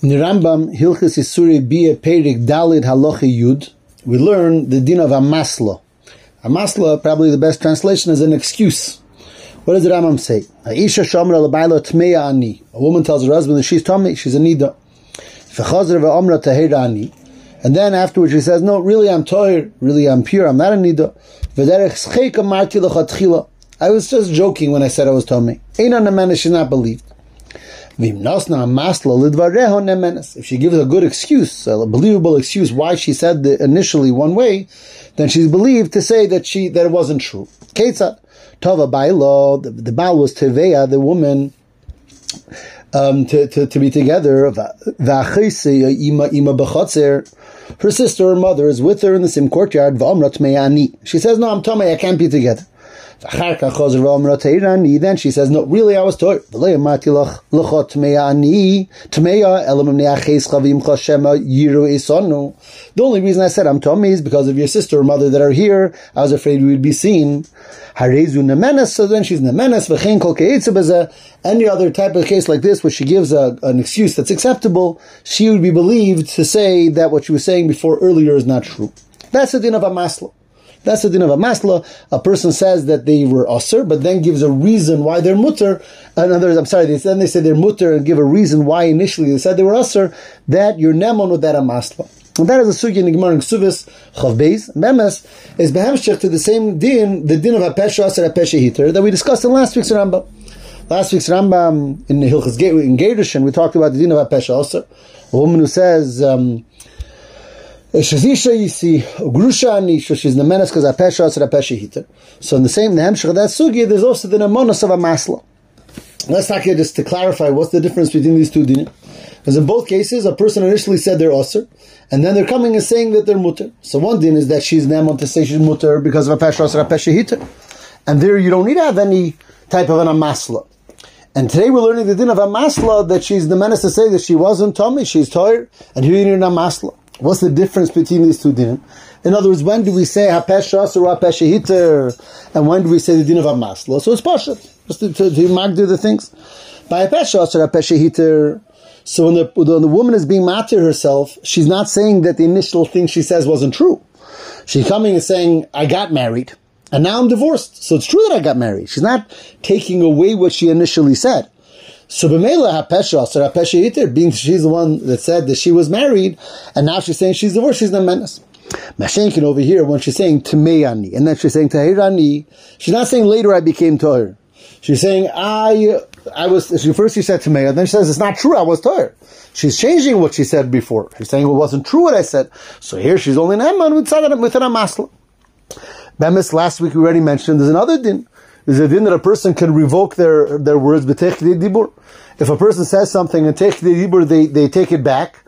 In the Rambam, Hilchis Isurei Biah Perik Dalid Halacha Yud, we learn the din of Amasla. Amasla, probably the best translation, is an excuse. What does the Rambam say? Aisha Shamra Labaila Tmeya Ani. A woman tells her husband that she's tummy, she's a nida. Tahira ani. And then afterwards she says, no, really I'm toir, really I'm pure, I'm not a nida. V'derech amarti l'chatchila. I was just joking when I said I was tummy. Einan nemena, she's not believed. If she gives a good excuse, a believable excuse why she said initially one way, then she's believed to say that she that it wasn't true. Ketzat Tova Bailo, the, the Baal was Teveya, the woman um, to, to, to be together. Her sister, her mother, is with her in the same courtyard. She says, No, I'm Tomei, I can't be together. Then she says, no, really I was told. The only reason I said I'm Tommy is because of your sister or mother that are here. I was afraid we would be seen. So then she's nemenes. Any other type of case like this, where she gives a, an excuse that's acceptable, she would be believed to say that what she was saying before earlier is not true. That's the din of a masla. That's the din of a masla. A person says that they were usr, but then gives a reason why they're mutter. In other words, I'm sorry, then they say they're mutter and give a reason why initially they said they were usr. That you're nemon with that a masla. And that is a sugi in the Gemara in Ksuvis Chavbeis. Memes is behemshech to the same din, the din of a pesha asr a pesha hitter that we discussed in last week's Rambam. Last week's Rambam in the Hilchas in Gerushin we talked about the din of a pesha asr. A woman who says. Um, Shazisha Grusha she's the menace because Apesha is Apesha. So in the same the Hemshach of that Sugi, there's also the Namonos of a Masla. Let's talk here just to clarify what's the difference between these two dinim. Because in both cases, a person initially said they're Osir, and then they're coming and saying that they're Mutter. So one din is that she's Namon to say she's Mutter because of Apesha or Apesha Hitter. And there you don't need to have any type of an Amasla. And today we're learning the din of a masla that she's the menace to say that she wasn't Tommy, she's tired, and here you need a masla. What's the difference between these two dinim? In other words, when do we say hapesha or hapesha hitter, and when do we say the din of amasla? So it's pashat, just to, to, to magdir the things. By hapesha or hapesha hitter, so when the, when the woman is being matir herself, she's not saying that the initial thing she says wasn't true. She's coming and saying, I got married, and now I'm divorced. So it's true that I got married. She's not taking away what she initially said. So b'meila hapesha so hapesha iter, being she's the one that said that she was married, and now she's saying she's divorced, she's the menace. Mashenkin over here, when she's saying Tameyani, and then she's saying Tahirani, she's not saying later I became Tahir. She's saying I I was she first she said Tameya, then she says it's not true, I was Tahir. She's changing what she said before. She's saying it wasn't true what I said. So here she's only an Emman with an Amasla. Bemis, last week we already mentioned there's another din is a din that a person can revoke their, their words. If a person says something and take the dibur, they, they take it back.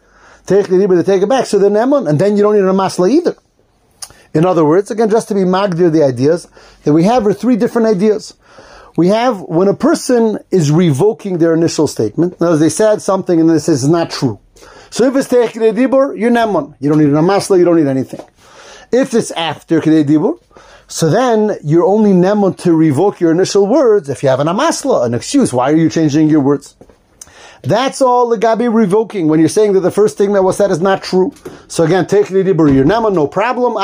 Take the dibur, they take it back. So then emun, and then you don't need a masla either. In other words, again, just to be magdir the ideas, that we have are three different ideas. We have when a person is revoking their initial statement. Now, they said something and they says it's not true. So if it's taking a dibur, you're nemun. You don't need a masla, you don't need anything. If it's after kedei dibur, so then you're only nemon to revoke your initial words if you have an amasla, an excuse. Why are you changing your words? That's all the gabi revoking when you're saying that the first thing that was said is not true. So again, take the dibur, your nemon, no problem.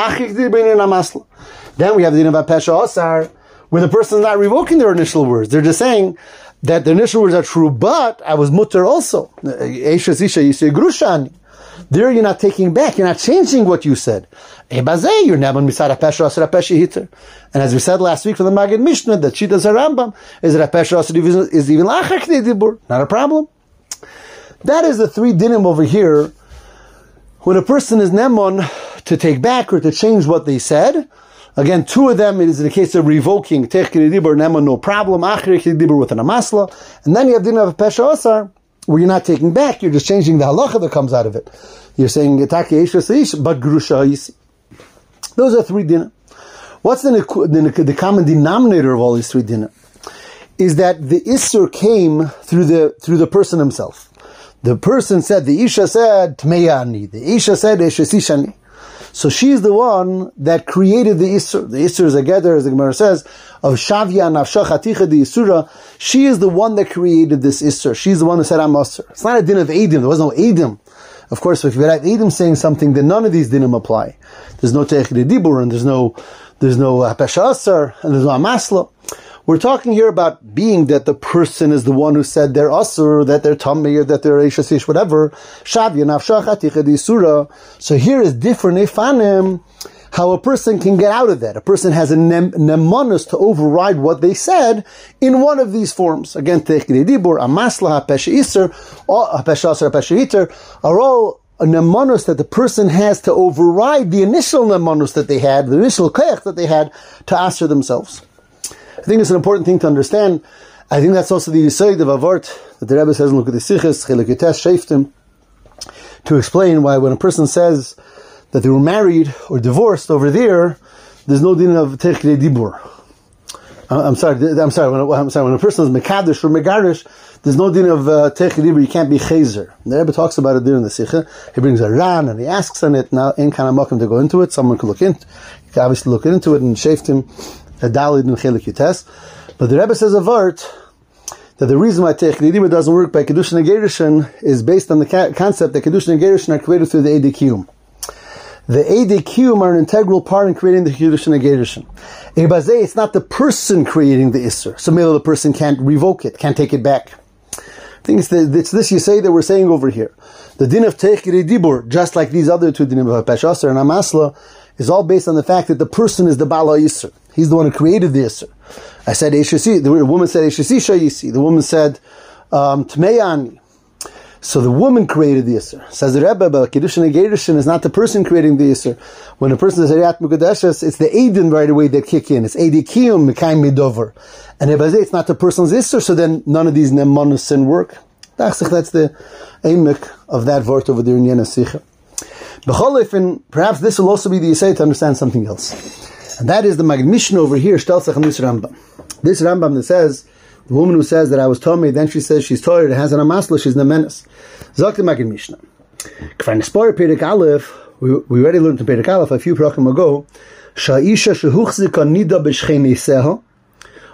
Then we have the din of pesha osar, where the person is not revoking their initial words. They're just saying that the initial words are true, but I was mutter also. There you're not taking back, you're not changing what you said. Eh, Hitter. And as we said last week from the Magid Mishnah, that she does a Rambam, is is even. Not a problem. That is the three dinim over here. When a person is nemon to take back or to change what they said, Again, two of them it is in the case of revoking tech dibur nemon, no problem. Achrik dibur with an amasla, and then you have din of pesha asar where you're not taking back, you're just changing the halacha that comes out of it. You're saying but grusha Those are three dinner. What's the, the, the, common denominator of all these three dinner? Is that the isur came through the through the person himself. The person said, the isha said tmeyani. The isha said eshesishani. So she's the one that created the Isser. The Isser is a gather, as the Gemara says, of Shavya Nafsha Chaticha the Isura. She is the one that created this Isser. She's the one who said I'm Isser. It's not a din of Adim. There was no Adim. Of course, if you have Adim saying something, then none of these dinim apply. There's no Teichid Dibur, and there's no, there's no Pesha Asar, and there's no Amasla. We're talking here about being that the person is the one who said they're asur, that they're tummy, or that they're ishasish, whatever. So here is different ifanim, how a person can get out of that. A person has a nem- nemanus to override what they said in one of these forms. Again, techni dibur, amasla, hapesha iser, hapesha aser, hapesha are all a nemanus that the person has to override the initial nemanus that they had, the initial kayach that they had to answer themselves. I think it's an important thing to understand. I think that's also the Yisoid of Avart that the Rebbe says, look at the Sichas, Chilikutes, Shaftim, to explain why when a person says that they were married or divorced over there, there's no din of Techre Dibur. I'm sorry, I'm sorry, when, I'm sorry, when a person is Mekadosh or Megarish, there's no din of uh, Dibur, you can't be Chazer. The Rebbe talks about it there in the Sikha. He brings a Ran and he asks on it, now, in of to go into it, someone could look in, can obviously look into it and Shaftim, a Dalid and Chelik Yites. But the Rebbe says a vart that the reason why Technidima doesn't work by Kedushin and Gerushin is based on the ca- concept that Kedushin and Gerushin are created through the Edikiyum. The Edikiyum are an integral part in creating the Kedushin and Gerushin. It's not the person creating the Isser. So maybe the person can't revoke it, can't take it back. I think it's, this you say that we're saying over here. The din of Techiri Dibur, just like these other two dinim of Peshasar and Amasla, is all based on the fact that the person is the Bala Isser. He's the one who created the Isser. I said Eshasi, the woman said Eshasi Shayisi. The woman said um. So the woman created the Isser. Says the Rebbe, but Kiddushin and Gerushin is not the person creating the Isser. When a person Mukadeshas, it's the Aiden right away that kick in. It's Adi Kiyum, Mekayim Midover. And if I say it's not the person's Isser, so then none of these Nemonusin work. That's the aimik of that vort over there in Yena Sicha. Perhaps this will also be the essay to understand something else. And that is the Mishnah over here, Shtelzach and this Rambam. This Rambam that says, the woman who says that I was told me, then she says she's tired, has an amasla, she's menace. Zok the Magid Mishnah. Kfan Spore Perik Aleph, we, we already learned in Perik Aleph a few prokim ago, Sha'isha shehuchzika nida b'shcheniseha,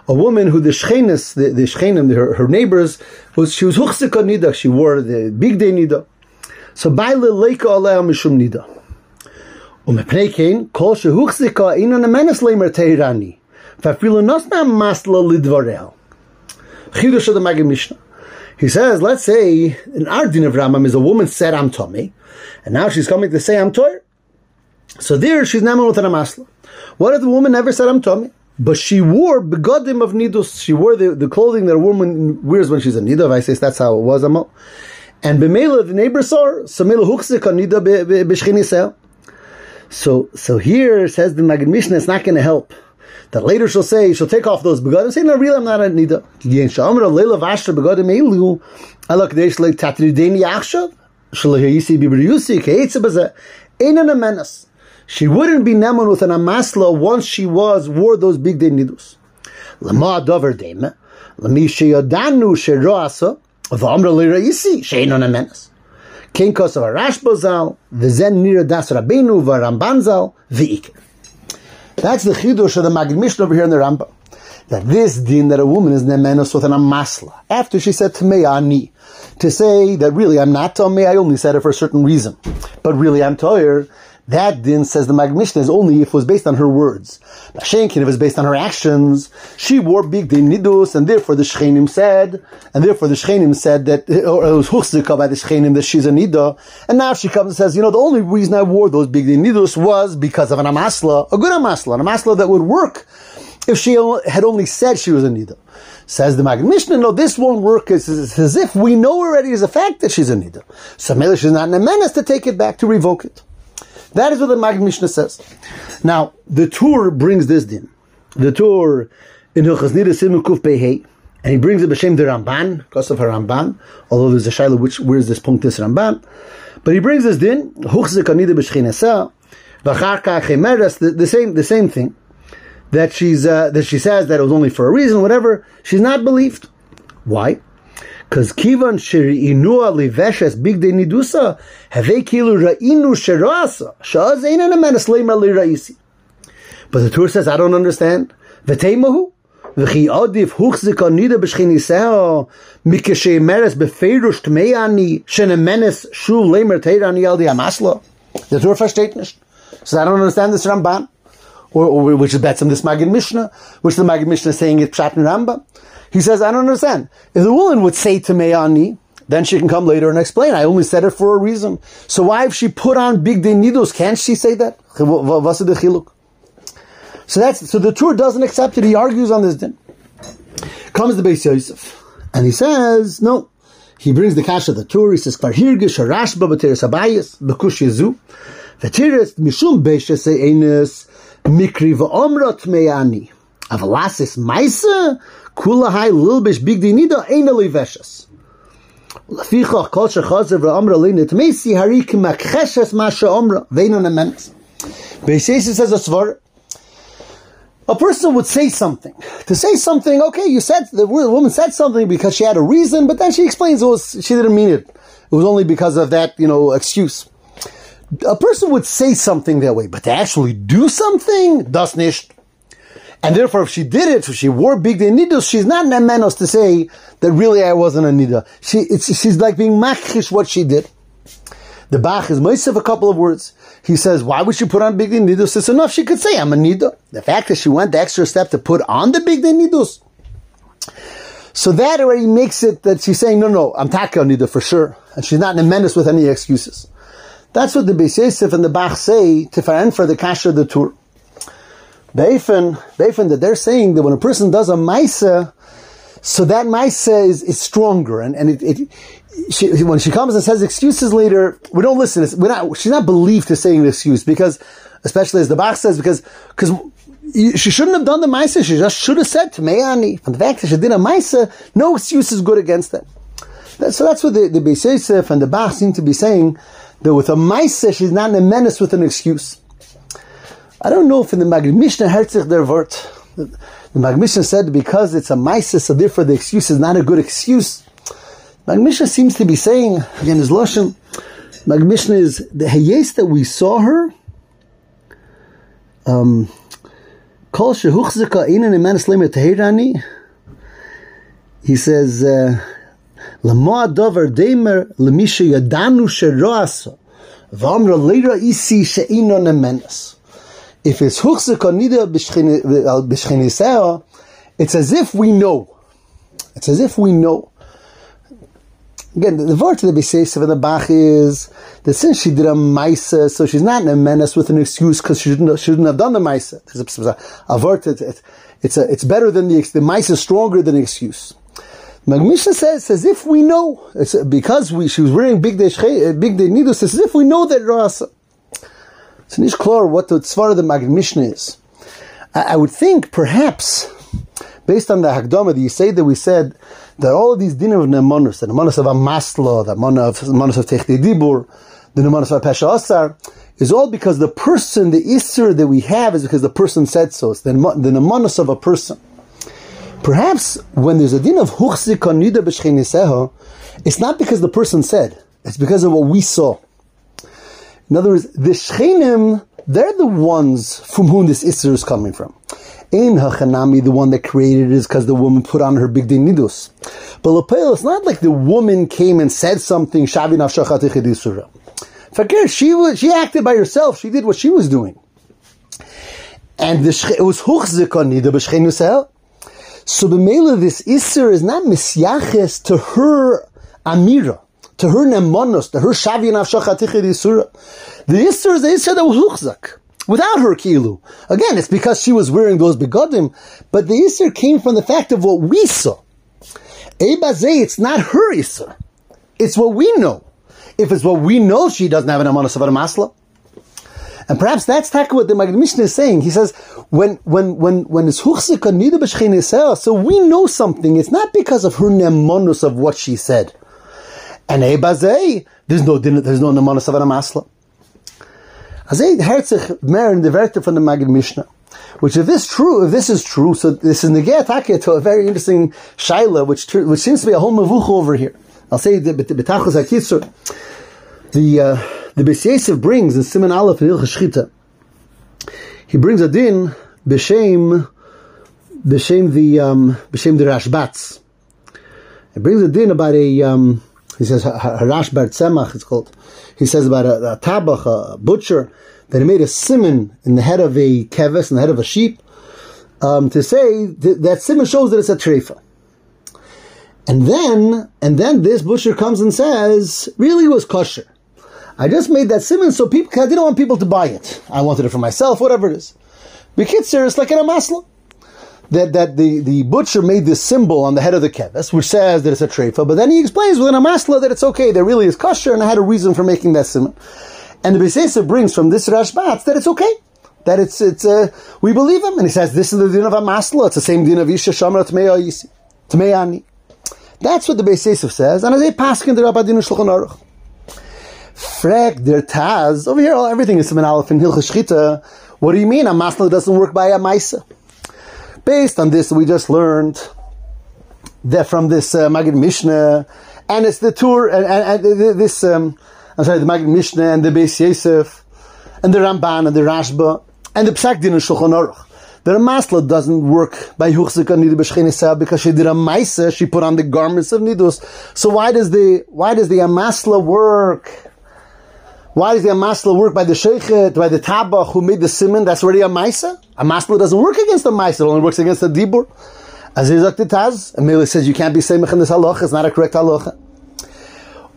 a woman who the shchenis, the, the shchenim, her, her neighbors, was, she was huchzika nida, she wore the big day nida. So, baile leika alea mishum nida. ומפני כן, כל שהוחזיקה אינו נמנס לימר תהירני, ואפילו נוסנה מסלה לדבריה. חידוש of the Maggid Mishnah. He says, let's say, an Ardin of Ramam is a woman said I'm tummy, and now she's coming to say I'm toir. So there she's named with an amasla. What if the woman never said I'm tummy? But she wore begodim of nidus. She wore the, the clothing that a woman wears when she's a nida. I say that's how it was. Amal. And b'meila the neighbor saw her. So mila huksik nida b'shchinisel. So, so here says the Magid Mishnah, it's not going to help. That later she'll say, she'll take off those begadim say, no, really, I'm not a nida. Yen sha'amra leila vashra begadim eilu, ala kadesh le tatrideni achshav, shalahayisi bibriyusi, keitza baza, einan a menace. She wouldn't be neman with an amasla once she was, wore those big day nidus. Lama dover deme, lami sheyadanu sheroasa, v'amra leiraisi, sheinon a menace. Kein Kosav Rashbozal, V'zen Nira Das Rabbeinu, V'Rambanzal, V'Ik. That's the chidush of the Magid Mishnah over here in the Rambam. That this din that a woman is nemenos with an amasla. After she said to me, ani, to say that really I'm not to me, I only said it for a certain reason. But really I'm toyer, that din says the Magid Mishnah is only if it was based on her words. Shenkin, if it was based on her actions, she wore big din nidus, and therefore the Shchenim said, and therefore the Shchenim said that, or it was Huchzika by the Shchenim that she's a nida, and now she comes and says, you know, the only reason I wore those big din nidus was because of an amasla, a good amasla, an amasla that would work if she had only said she was a nida. Says the Magid Mishnah, no, this won't work. It's, it's, as if we know already as a fact that she's a nida. So maybe she's not in a menace to take it back, to revoke it. That is what the Magid Mishnah says. Now, the Tur brings this din. The Tur in Hilchas Nida Simu Kuf Behei, and he brings it b'shem the Ramban, because of her Ramban, although there's a shaila which, where's this this Ramban? But he brings this din, Huchzik Anida B'shchinesa, V'charka the same, the same thing, that she's, uh, that she says that it was only for a reason, whatever, she's not believed. Why? Because kivan shir'inua liveshes big de nidusa, have kilu ra'inu sherasa, shaz ein an amen sleimer li ra'isi. But the Torah says, I don't understand. V'teimahu? וכי עדיף הוחזיקה נידה בשכניסהו מכשאמרס בפירוש טמא אני שנמנס שוב לימר תרא אני על די המסלו. The Torah versteht nicht. So I don't understand this Ramban. Or, or which is better than this Magid Mishnah, which the Magid Mishnah is saying it's Pshat and Rambam. he says, I don't understand. If the woman would say to Meyani, then she can come later and explain. I only said it for a reason. So why if she put on big needles, can't she say that? So that's so the Tur doesn't accept it. He argues on this din. Comes the Beis Yosef, and he says no. He brings the cash of the Tur. He says Kvar Hirgish Rashba B'Teres Abayis B'Kush Yezu V'Teres Mishum Beishes Eines Mikri V'Omrot Meyani Avalasis Maisa Kulahai lilbish bigdinida ainali veshes. Lefichach kol shechazer v'amra linit mesi harik makcheshes masha omra veinon emenes. Beisesis says a svar. A person would say something. To say something, okay, you said, the woman said something because she had a reason, but then she explains it was, she didn't mean it. It was only because of that, you know, excuse. A person would say something that way, but to actually do something, das nicht. And therefore, if she did it, if she wore big nidus, she's not menos to say that really I wasn't a nida. She, she's like being machish what she did. The Bach is most of a couple of words. He says, why would she put on big nidus? It's enough she could say, I'm a nida. The fact that she went the extra step to put on the big nidus. So that already makes it that she's saying, no, no, I'm taka nida for sure. And she's not a with any excuses. That's what the Beis Yosef and the Bach say to for the kasha the Tur. Beifen, Beifen, that they're saying that when a person does a maisa, so that maisa is, is stronger, and, and it, it she, when she comes and says excuses later, we don't listen. We're not, she's not believed to saying an excuse because, especially as the Bach says, because, because she shouldn't have done the Maisa. She just should have said to Meyani. From the fact that she did a Maisa, no excuse is good against that. So that's what the, the Beis Yosef and the Bach seem to be saying, that with a Maisa, she's not in a menace with an excuse. I don't know if in the Magid Mishnah Herzig der word, the, Magid Mishnah said because it's a Maisa, so therefore the excuse is not a good excuse. Magmisha seems to be saying, again, his Lashon, Magmisha is the Hayes that we saw her, um, he says, Lamoa dover demer lemisha yadanu sheroaso, v'amra leira isi she'ino nemenes. If it's huchzika nida b'shcheniseo, it's as if we know. It's as if we know. Again, the, the word to the Beis of the Bach is that since she did a Maisa, so she's not in a menace with an excuse because she shouldn't, shouldn't have done the Maisa. A, a, word, it, it, it's, a, it's better than the, the Maisa is stronger than the excuse. Magmisha says, as if we know, it's because we, she was wearing big day, big day needles, as if we know that Rasa. It's nicht clear what the tzvara of the Magmisha is. I, I would think perhaps, based on the Hagdama, the say that we said, that all of these din of nemanus, the nemanus of Amasla, the nemanus of Techti Dibur, the nemanus of Pesha Asar, is all because the person, the Isser that we have is because the person said so. It's the, the nemanus of a person. Perhaps when there's a din of Huchzik Nida it's not because the person said, it's because of what we saw. In other words, the Shchenim, they're the ones from whom this Isser is coming from. In Hachanami, the one that created it is because the woman put on her big din nidus. But Lepel, it's not like the woman came and said something, Shabi Nafshachat Fakir, she was, she acted by herself. She did what she was doing. And the, it was Huchzikon Nida B'Shchein So the this Isser is not misyaches to her Amira, to her Nemonos, to her Shavi Nafshachat The Isser is the Isser that was without her kilu. Again, it's because she was wearing those begodim, but the Isser came from the fact of what we saw. Ebazeh, it's not her Isser. It's what we know. If it's what we know, she doesn't have an Amanah Savar Masla. And perhaps that's taka what the Magid Mishnah is saying. He says, when when when when it's nida so we know something. It's not because of her nemonus of what she said. And ebazei, there's no din, there's no nemonus of a masla. As er hört sich mehr in der Werte von der Magid Mishnah. Which, if this true, if this is true, so this is negeh takeh to a very interesting shaila, which which seems to be a whole mavuch over here. I'll say the betachos hakisur. The uh, the Beis brings in Simon Aleph in Hilchas. He brings a din b'shem b'shem the um, b'shem the Rashbatz. He brings a din about a um, he says Harash Bar Tzemach. It's called. He says about a, a tabach, a butcher that he made a simon in the head of a kevis, in the head of a sheep, um, to say that, that simon shows that it's a trefa. And then, and then this butcher comes and says, really was kosher. I just made that simon so people, I didn't want people to buy it. I wanted it for myself, whatever it is. Bekitzer, it's like in a masla. That, that the, the butcher made this symbol on the head of the kevis, which says that it's a trefa, but then he explains within a masla that it's okay, there really is kosher, and I had a reason for making that simon. And the Beisesa brings from this Rashbatz that it's okay. That it's, it's, uh, we believe him. And he says, this is the din of Amasla. It's the same din of Isha Shamra Tmeyani. That's what the Beisesa says. And as a paskin, the Rabbadin Shulchan Aruch. Frek der Taz. Over here, everything is Siman Aleph in Hilchah Shchita. What do you mean? A masla doesn't work by a maisa. Based on this, we just learned that from this uh, Magid Mishnah, and it's the Tur, and, and, and this, um, I'm sorry, the Magid Mishnah and the Beis Yosef and the Ramban and the Rashba and the Psak Din and Shulchan Aruch. The Ramasla doesn't work by Huchzika Nidu B'Shchinisa because she did a Maisa, she put on the garments of Nidus. So why does the, why does the Amasla work? Why does the Amasla work by the Sheikhet, by the Tabach who made the Simon? That's already a Maisa. A Masla doesn't work against the Maisa, it only works against the Dibur. As Izak Taz, Amelia says you can't be Semech in this halacha, it's not a correct halacha.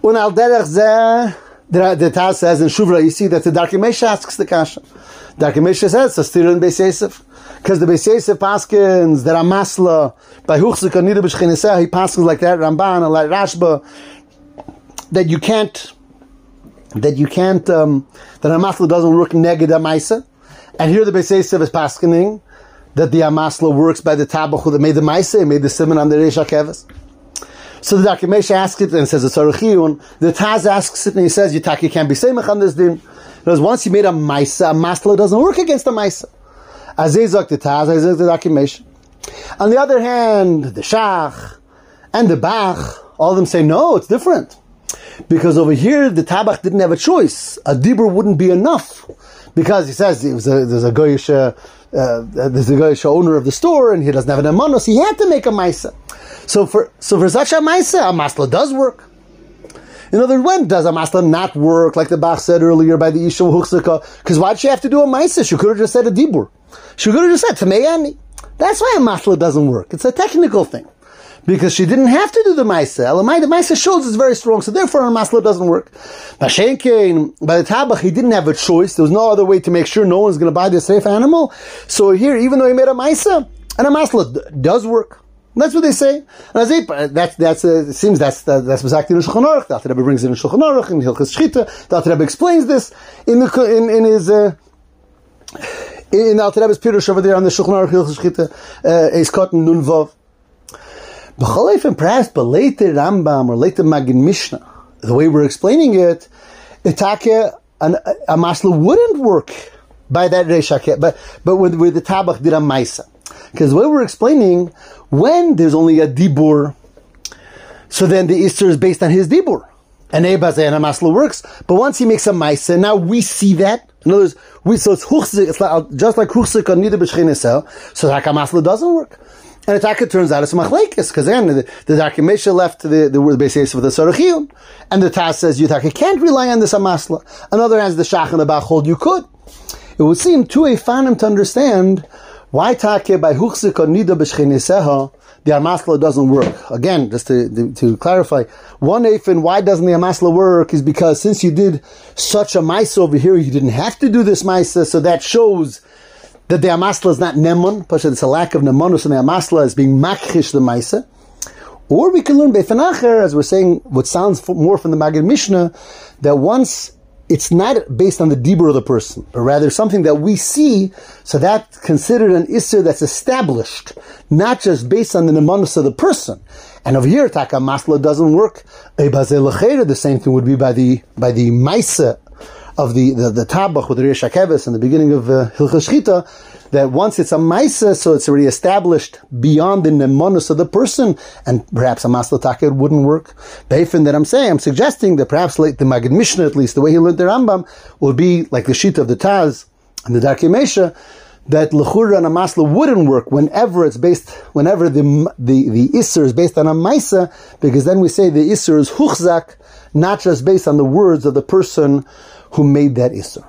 Un al derech zeh, the, Taz says in Shuvra, you see that the Darkei Moshe asks the Kasha. Darkei Moshe says, still in Beis Yosef. Because the Beis Yosef paskins, that Amasla, by Huchzik Anida B'Shchineseh, he paskins like that, Ramban, and like Rashba, that you can't, that you can't, um, that Amasla doesn't work neged Amaisa. And here the Beis Yosef is paskining, that the Amasla works by the Tabachu that made the Maisa, made the Simon on the Reish HaKeves. So the Dakimesh asks it and says it's Aruchiyun. The Taz asks it and he says Yitaki can't be Semach on this din. Because once he made a Maisa, a Masla doesn't work against a Maisa. Azizak the Taz, Azizak the Dakimesh. On the other hand, the Shach and the Bach, all of them say no, it's different. Because over here, the Tabach didn't have a choice. A Dibur wouldn't be enough. Because he says a, there's a Goyish, uh, uh, there's a Goyish owner of the store and he doesn't have an Amanos, he had to make a Maisa. So for so for such a ma'isa, a masla does work. In other words, when does a masla not work, like the Bach said earlier by the Isha Huchzaka? Because why'd she have to do a ma'isa? She could have just said a dibur. She could have just said tameyani. That's why a masla doesn't work. It's a technical thing. Because she didn't have to do the Maisa. Elamai, the Maisa shows it's very strong, so therefore a Masla doesn't work. Bashenkein, by the Tabach, he didn't have a choice. There was no other way to make sure no one's going to buy this safe animal. So here, even though he made a Maisa, and a Masla does work. That's what they say. And that's that's uh, it seems that's that's exactly in Shulchan Aruch. The Rebbe brings it in Shulchan Aruch in Hilchas Shchita. The Rebbe explains this in the in, in his. Uh, in Alter Rebbe's Pirush over there on the Shulchan Aruch Hilchas Shchita, uh, Kotten Nun Vav. B'cholef and perhaps but later Rambam or later Magin Mishnah, the way we're explaining it, Itake an, a masla wouldn't work by that Reshake, but but with, with the Tabach did a Maisa. Because the way we're explaining, when there's only a dibur, so then the Easter is based on his dibur. And Ebaz and Amasla works, but once he makes a Maisa, now we see that. In other words, we, so it's it's like, just like Huchzik on Nida B'Shchinesel, so Amasla doesn't work. And it turns out it's Machlekes, because then the, the Darkei left the, the, basis of the Sarachiyun, and the Taz says Yutaka can't rely on this Amasla. On the other the Shach and the Bach hold you could. It would seem too a fanim to understand why take by huchzik nida b'shchiniseha the amasla doesn't work? Again, just to, to, to clarify, one afin why doesn't the amasla work is because since you did such a maisa over here, you didn't have to do this maisa, so that shows that the amasla is not nemun, but it's a lack of nemunus, and the amasla is being makhish the maisa. Or we can learn befanacher, as we're saying, what sounds more from the Magid Mishnah, that once it's not based on the dibur of the person, but rather something that we see, so that's considered an isser that's established, not just based on the nemanus of the person. And over here, taka masla doesn't work. The same thing would be by the by the maisa of the the, the tabach with Rish in the beginning of uh, Hilchas Shchita, that once it's a Maisa, so it's already established beyond the Nemonus of the person, and perhaps a Maslataka wouldn't work. Beifin that I'm saying, I'm suggesting that perhaps like the Magid Mishnah, at least the way he learned the Rambam, would be like the sheet of the Taz and the Darkei that lechura and a masla wouldn't work whenever it's based, whenever the the the isser is based on a maisa, because then we say the isser is huchzak, not just based on the words of the person who made that isser.